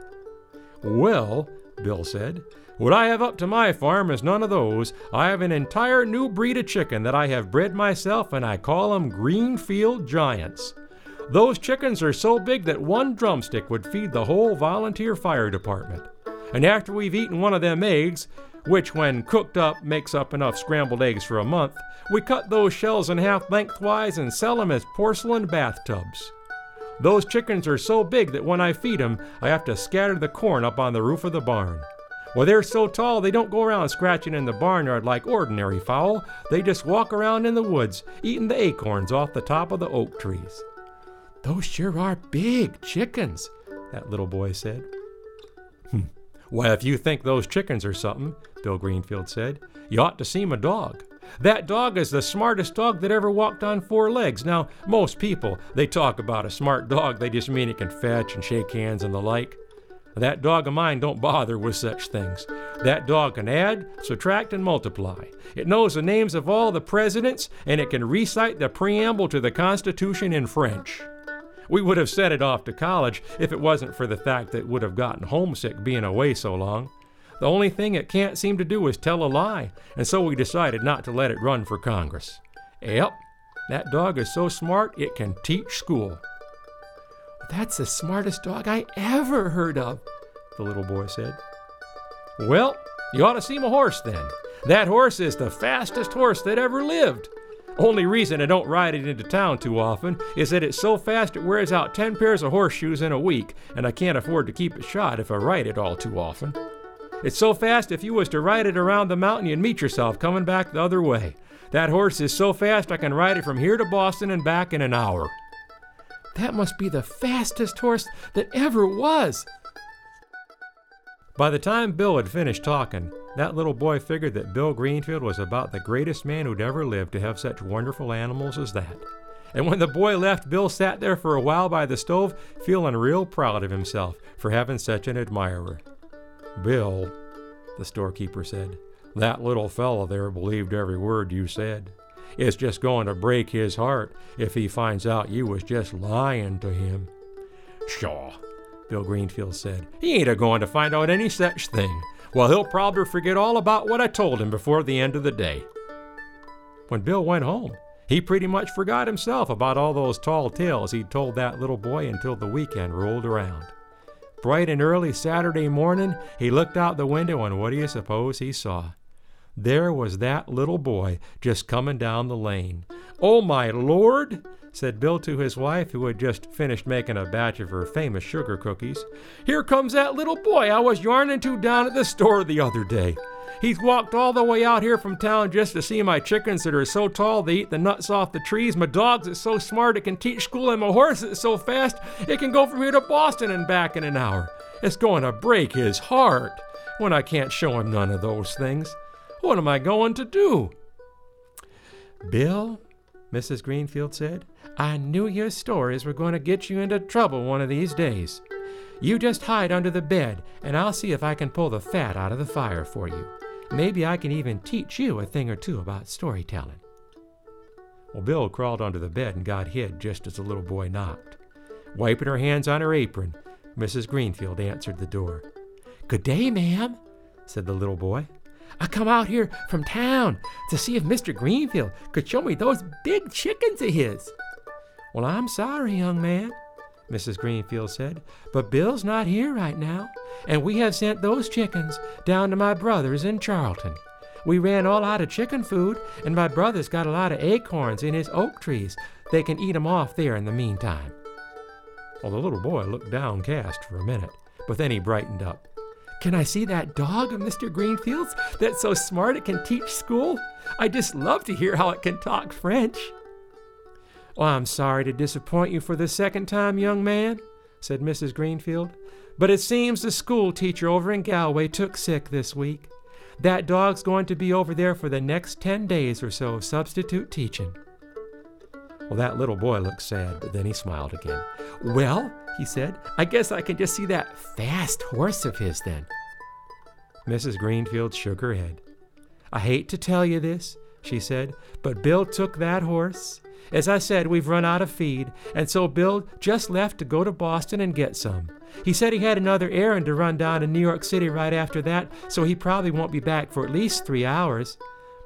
Speaker 11: Well, Bill said, what I have up to my farm is none of those. I have an entire new breed of chicken that I have bred myself, and I call them Greenfield Giants. Those chickens are so big that one drumstick would feed the whole volunteer fire department. And after we've eaten one of them eggs, which when cooked up makes up enough scrambled eggs for a month, we cut those shells in half lengthwise and sell them as porcelain bathtubs. Those chickens are so big that when I feed 'em, I have to scatter the corn up on the roof of the barn. Well, they're so tall they don't go around scratching in the barnyard like ordinary fowl. They just walk around in the woods, eating the acorns off the top of the oak trees. Those sure are big chickens, that little boy said. Hmm. Well, if you think those chickens are something, Bill Greenfield said, you ought to see my dog. That dog is the smartest dog that ever walked on four legs. Now, most people, they talk about a smart dog, they just mean it can fetch and shake hands and the like. That dog of mine don't bother with such things. That dog can add, subtract, and multiply. It knows the names of all the presidents, and it can recite the preamble to the Constitution in French. We would have sent it off to college if it wasn't for the fact that it would have gotten homesick being away so long. The only thing it can't seem to do is tell a lie, and so we decided not to let it run for Congress. Yep, that dog is so smart it can teach school. That's the smartest dog I ever heard of, the little boy said. Well, you ought to see my horse then. That horse is the fastest horse that ever lived. Only reason I don't ride it into town too often is that it's so fast it wears out 10 pairs of horseshoes in a week, and I can't afford to keep it shod if I ride it all too often. It's so fast if you was to ride it around the mountain you'd meet yourself coming back the other way. That horse is so fast I can ride it from here to Boston and back in an hour. That must be the fastest horse that ever was. By the time Bill had finished talking, that little boy figured that Bill Greenfield was about the greatest man who'd ever lived to have such wonderful animals as that. And when the boy left, Bill sat there for a while by the stove, feeling real proud of himself for having such an admirer. Bill, the storekeeper said, that little fellow there believed every word you said. It's just going to break his heart if he finds out you was just lying to him. Shaw, Bill Greenfield said. He ain't a going to find out any such thing. Well, he'll probably forget all about what I told him before the end of the day. When Bill went home, he pretty much forgot himself about all those tall tales he'd told that little boy until the weekend rolled around. Bright and early Saturday morning, he looked out the window, and what do you suppose he saw? There was that little boy just coming down the lane. Oh, my Lord! said Bill to his wife, who had just finished making a batch of her famous sugar cookies. Here comes that little boy I was yarning to down at the store the other day. He's walked all the way out here from town just to see my chickens that are so tall they eat the nuts off the trees, my dogs that's so smart it can teach school, and my horse that's so fast it can go from here to Boston and back in an hour. It's going to break his heart when I can't show him none of those things. What am I going to do? Bill, Mrs. Greenfield said, I knew your stories were going to get you into trouble one of these days. You just hide under the bed, and I'll see if I can pull the fat out of the fire for you. Maybe I can even teach you a thing or two about storytelling. Well, Bill crawled under the bed and got hid just as the little boy knocked. Wiping her hands on her apron, Mrs. Greenfield answered the door. Good day, ma'am, said the little boy. I come out here from town to see if Mr. Greenfield could show me those big chickens of his. Well, I'm sorry, young man, Mrs. Greenfield said, but Bill's not here right now, and we have sent those chickens down to my brother's in Charlton. We ran all out of chicken food, and my brother's got a lot of acorns in his oak trees. They can eat 'em off there in the meantime. Well, the little boy looked downcast for a minute, but then he brightened up. Can I see that dog of Mr. Greenfield's that's so smart it can teach school? I just love to hear how it can talk French. I'm sorry to disappoint you for the second time, young man, said Mrs. Greenfield, but it seems the school teacher over in Galway took sick this week. That dog's going to be over there for the next ten days or so of substitute teaching. Well, that little boy looked sad, but then he smiled again. Well, he said, I guess I can just see that fast horse of his then. Mrs. Greenfield shook her head. I hate to tell you this, she said, but Bill took that horse. As I said, we've run out of feed, and so Bill just left to go to Boston and get some. He said he had another errand to run down in New York City right after that, so he probably won't be back for at least three hours.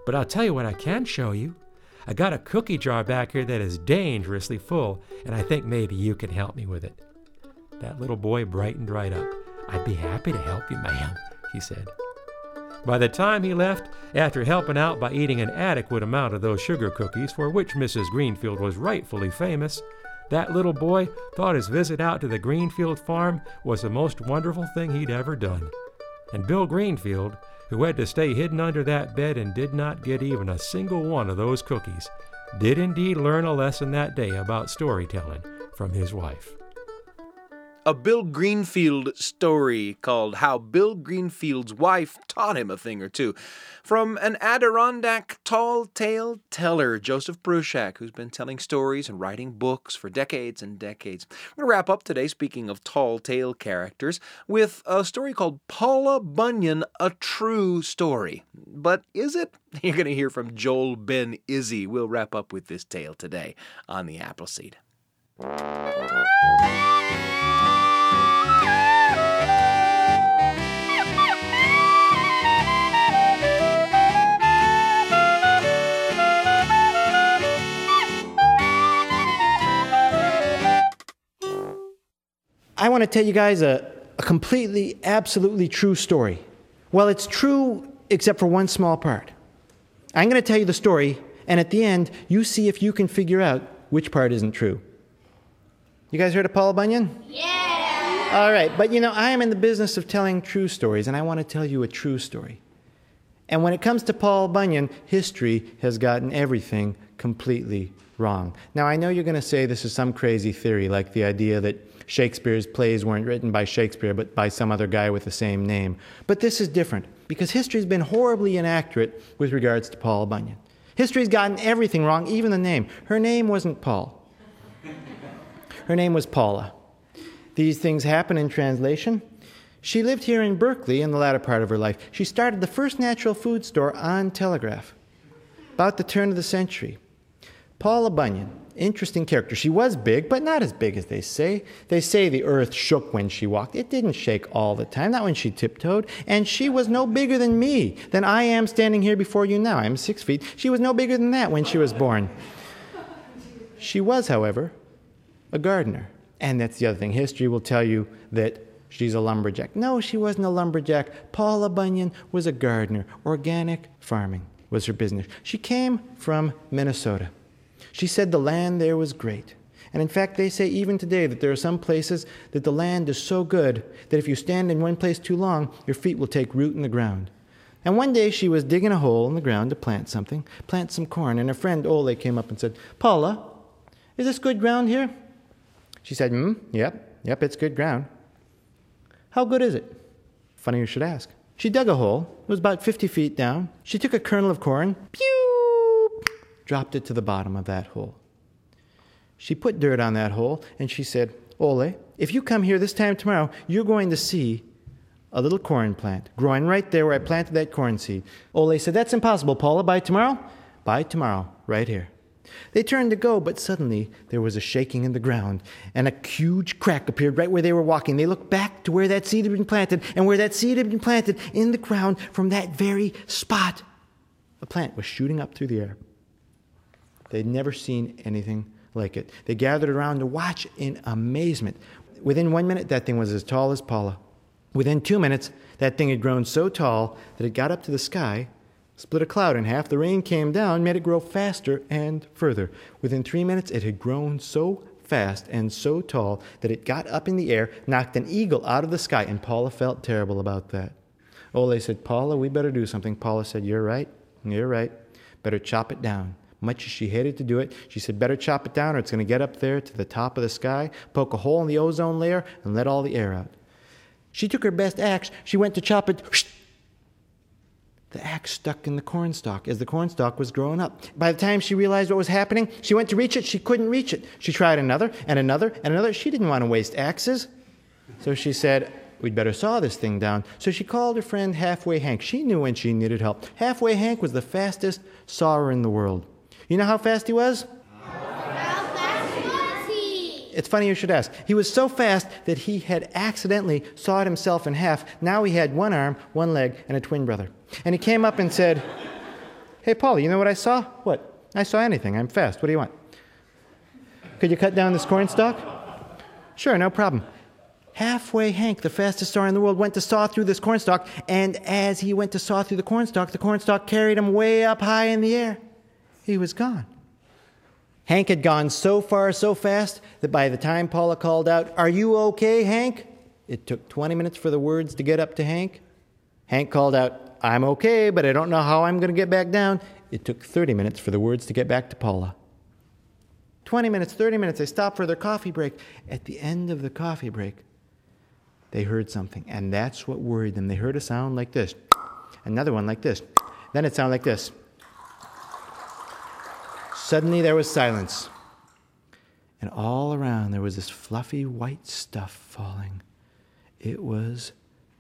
Speaker 11: But I'll tell you what I can show you. I got a cookie jar back here that is dangerously full, and I think maybe you can help me with it. That little boy brightened right up. I'd be happy to help you, ma'am, he said. By the time he left, after helping out by eating an adequate amount of those sugar cookies for which Mrs. Greenfield was rightfully famous, that little boy thought his visit out to the Greenfield farm was the most wonderful thing he'd ever done. And Bill Greenfield, who had to stay hidden under that bed and did not get even a single one of those cookies, did indeed learn a lesson that day about storytelling from his wife
Speaker 3: a Bill Greenfield story called How Bill Greenfield's Wife Taught Him a Thing or Two from an Adirondack tall tale teller, Joseph Bruchac, who's been telling stories and writing books for decades and decades. We're going to wrap up today, speaking of tall tale characters, with a story called Paula Bunyan, A True Story. But is it? You're going to hear from Joel Ben Izzy. We'll wrap up with this tale today on the Apple Seed.
Speaker 12: I want to tell you guys a, a completely, absolutely true story. Well, it's true except for one small part. I'm going to tell you the story, and at the end, you see if you can figure out which part isn't true. You guys heard of Paul Bunyan?
Speaker 8: Yeah!
Speaker 12: All right, but you know, I am in the business of telling true stories, and I want to tell you a true story. And when it comes to Paul Bunyan, history has gotten everything completely wrong. Now, I know you're going to say this is some crazy theory, like the idea that Shakespeare's plays weren't written by Shakespeare, but by some other guy with the same name. But this is different, because history's been horribly inaccurate with regards to Paul Bunyan. History's gotten everything wrong, even the name. Her name wasn't Paul, her name was Paula. These things happen in translation. She lived here in Berkeley in the latter part of her life. She started the first natural food store on Telegraph, about the turn of the century. Paula Bunyan, interesting character. She was big, but not as big as they say. They say the earth shook when she walked. It didn't shake all the time, not when she tiptoed. And she was no bigger than me, than I am standing here before you now. I'm six feet. She was no bigger than that when she was born. She was, however, a gardener. And that's the other thing. History will tell you that she's a lumberjack. No, she wasn't a lumberjack. Paula Bunyan was a gardener. Organic farming was her business. She came from Minnesota. She said the land there was great. And in fact, they say even today that there are some places that the land is so good that if you stand in one place too long, your feet will take root in the ground. And one day she was digging a hole in the ground to plant something, plant some corn, and her friend Ole came up and said, Paula, is this good ground here? She said, Hmm, yep, yep, it's good ground. How good is it? Funny you should ask. She dug a hole. It was about 50 feet down. She took a kernel of corn, pew, dropped it to the bottom of that hole. She put dirt on that hole and she said, Ole, if you come here this time tomorrow, you're going to see a little corn plant growing right there where I planted that corn seed. Ole said, That's impossible, Paula. By tomorrow? By tomorrow, right here. They turned to go, but suddenly there was a shaking in the ground, and a huge crack appeared right where they were walking. They looked back to where that seed had been planted, and where that seed had been planted in the ground from that very spot, a plant was shooting up through the air. They'd never seen anything like it. They gathered around to watch in amazement. Within one minute, that thing was as tall as Paula. Within two minutes, that thing had grown so tall that it got up to the sky, split a cloud in half. The rain came down, made it grow faster and further. Within three minutes, it had grown so fast and so tall that it got up in the air, knocked an eagle out of the sky, and Paula felt terrible about that. Oh, Ole said, Paula, we better do something. Paula said, You're right. You're right. Better chop it down. Much as she hated to do it, she said, Better chop it down or it's going to get up there to the top of the sky, poke a hole in the ozone layer, and let all the air out. She took her best axe. She went to chop it. The axe stuck in the cornstalk as the cornstalk was growing up. By the time she realized what was happening, she went to reach it. She couldn't reach it. She tried another and another and another. She didn't want to waste axes. So she said, We'd better saw this thing down. So she called her friend Halfway Hank. She knew when she needed help. Halfway Hank was the fastest sawer in the world. You know how fast he was? How fast was he? It's funny you should ask. He was so fast that he had accidentally sawed himself in half. Now he had one arm, one leg, and a twin brother. And he came up and said, Hey, Paul, you know what I saw? What? I saw anything. I'm fast. What do you want? Could you cut down this cornstalk? Sure, no problem. Halfway Hank, the fastest sawer in the world, went to saw through this cornstalk, and as he went to saw through the cornstalk, the cornstalk carried him way up high in the air. He was gone. Hank had gone so far so fast that by the time Paula called out, Are you okay, Hank? It took 20 minutes for the words to get up to Hank. Hank called out, I'm okay, but I don't know how I'm going to get back down. It took 30 minutes for the words to get back to Paula. 20 minutes, 30 minutes, they stopped for their coffee break. At the end of the coffee break, they heard something, and that's what worried them. They heard a sound like this, another one like this, then it sounded like this. Suddenly there was silence. And all around there was this fluffy white stuff falling. It was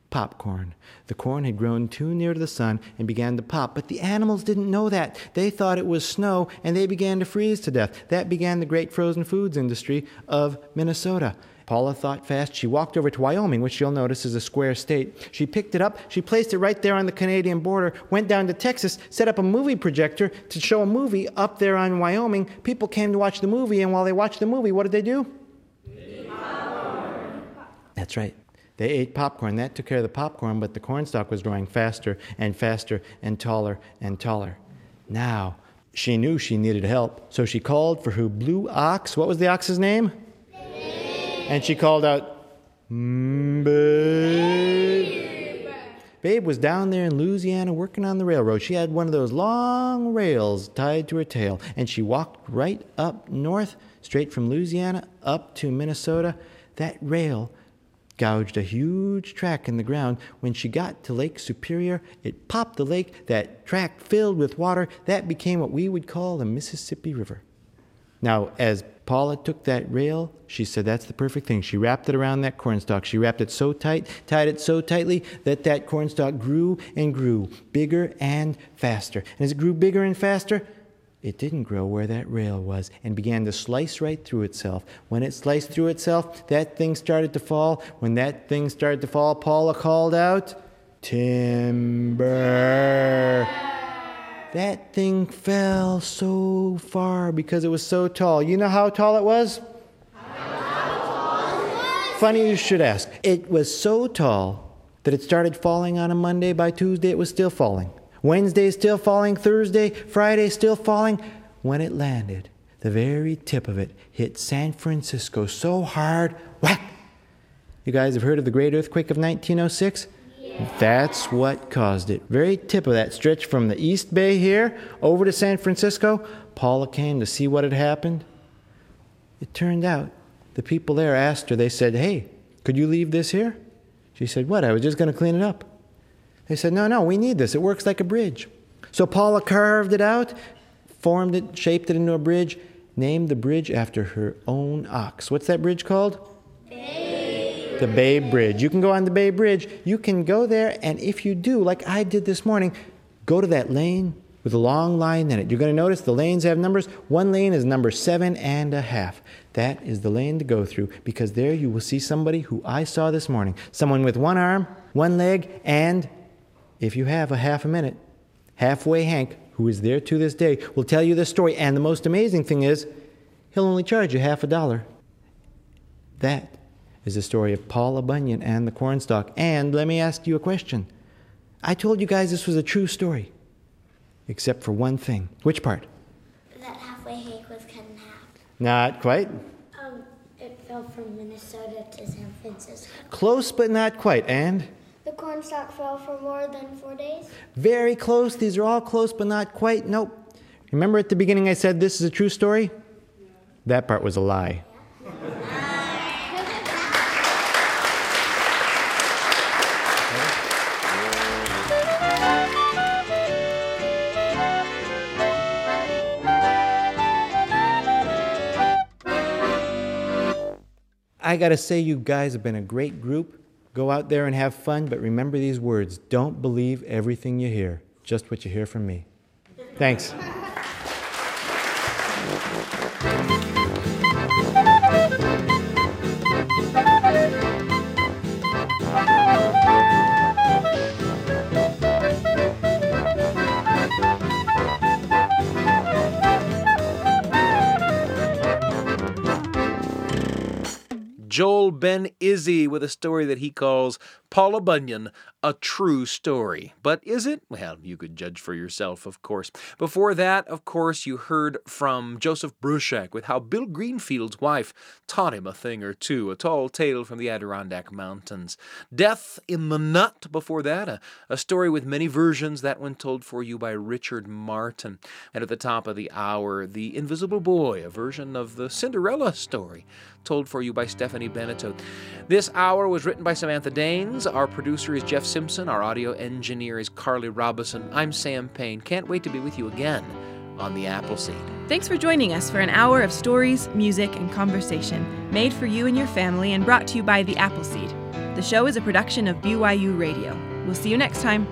Speaker 12: popcorn. The corn had grown too near to the sun and began to pop, but the animals didn't know that. They thought it was snow and they began to freeze to death. That began the great frozen foods industry of Minnesota. Paula thought fast. She walked over to Wyoming, which you'll notice is a square state. She picked it up, she placed it right there on the Canadian border, went down to Texas, set up a movie projector to show a movie up there on Wyoming. People came to watch the movie, and while they watched the movie, what did they do? That's right. They ate popcorn. That took care of the popcorn, but the cornstalk was growing faster and faster and taller and taller. Now, she knew she needed help, so she called for her blue ox. What was the ox's name? And she called out, mm, Babe. Babe was down there in Louisiana working on the railroad. She had one of those long rails tied to her tail, and she walked right up north, straight from Louisiana up to Minnesota. That rail gouged a huge track in the ground. When she got to Lake Superior, it popped the lake. That track filled with water. That became what we would call the Mississippi River. Now, as Paula took that rail, she said that's the perfect thing. She wrapped it around that cornstalk. She wrapped it so tight, tied it so tightly that that cornstalk grew and grew, bigger and faster. And as it grew bigger and faster, it didn't grow where that rail was and began to slice right through itself. When it sliced through itself, that thing started to fall. When that thing started to fall, Paula called out, Timber. That thing fell so far because it was so tall. You know how tall it was? Funny you should ask. It was so tall that it started falling on a Monday. By Tuesday, it was still falling. Wednesday, still falling. Thursday, Friday, still falling. When it landed, the very tip of it hit San Francisco so hard, whack! You guys have heard of the great earthquake of 1906? That's what caused it. Very tip of that stretch from the East Bay here over to San Francisco. Paula came to see what had happened. It turned out the people there asked her, they said, Hey, could you leave this here? She said, What? I was just going to clean it up. They said, No, no, we need this. It works like a bridge. So Paula carved it out, formed it, shaped it into a bridge, named the bridge after her own ox. What's that bridge called? The Bay Bridge. You can go on the Bay Bridge. You can go there, and if you do, like I did this morning, go to that lane with a long line in it. You're going to notice the lanes have numbers. One lane is number seven and a half. That is the lane to go through because there you will see somebody who I saw this morning. Someone with one arm, one leg, and if you have a half a minute, halfway Hank, who is there to this day, will tell you this story. And the most amazing thing is, he'll only charge you half a dollar. That is the story of Paula Bunyan and the cornstalk. And let me ask you a question. I told you guys this was a true story, except for one thing. Which part?
Speaker 13: That halfway cake was cut in half.
Speaker 12: Not quite.
Speaker 13: Um, it fell from Minnesota to San Francisco.
Speaker 12: Close, but not quite. And?
Speaker 13: The cornstalk fell for more than four days.
Speaker 12: Very close. These are all close, but not quite. Nope. Remember at the beginning I said this is a true story? That part was a lie. I gotta say, you guys have been a great group. Go out there and have fun, but remember these words don't believe everything you hear, just what you hear from me. Thanks.
Speaker 3: Joel Ben Izzy with a story that he calls Paula Bunyan, a true story. But is it? Well, you could judge for yourself, of course. Before that, of course, you heard from Joseph Bruchac with how Bill Greenfield's wife taught him a thing or two, a tall tale from the Adirondack Mountains. Death in the Nut before that, a, a story with many versions, that one told for you by Richard Martin. And at the top of the hour, The Invisible Boy, a version of the Cinderella story told for you by Stephanie Beneteau. This hour was written by Samantha Danes. Our producer is Jeff Simpson. Our audio engineer is Carly Robison. I'm Sam Payne. Can't wait to be with you again on the Apple Seed.
Speaker 10: Thanks for joining us for an hour of stories, music, and conversation made for you and your family and brought to you by the Apple Seed. The show is a production of BYU Radio. We'll see you next time.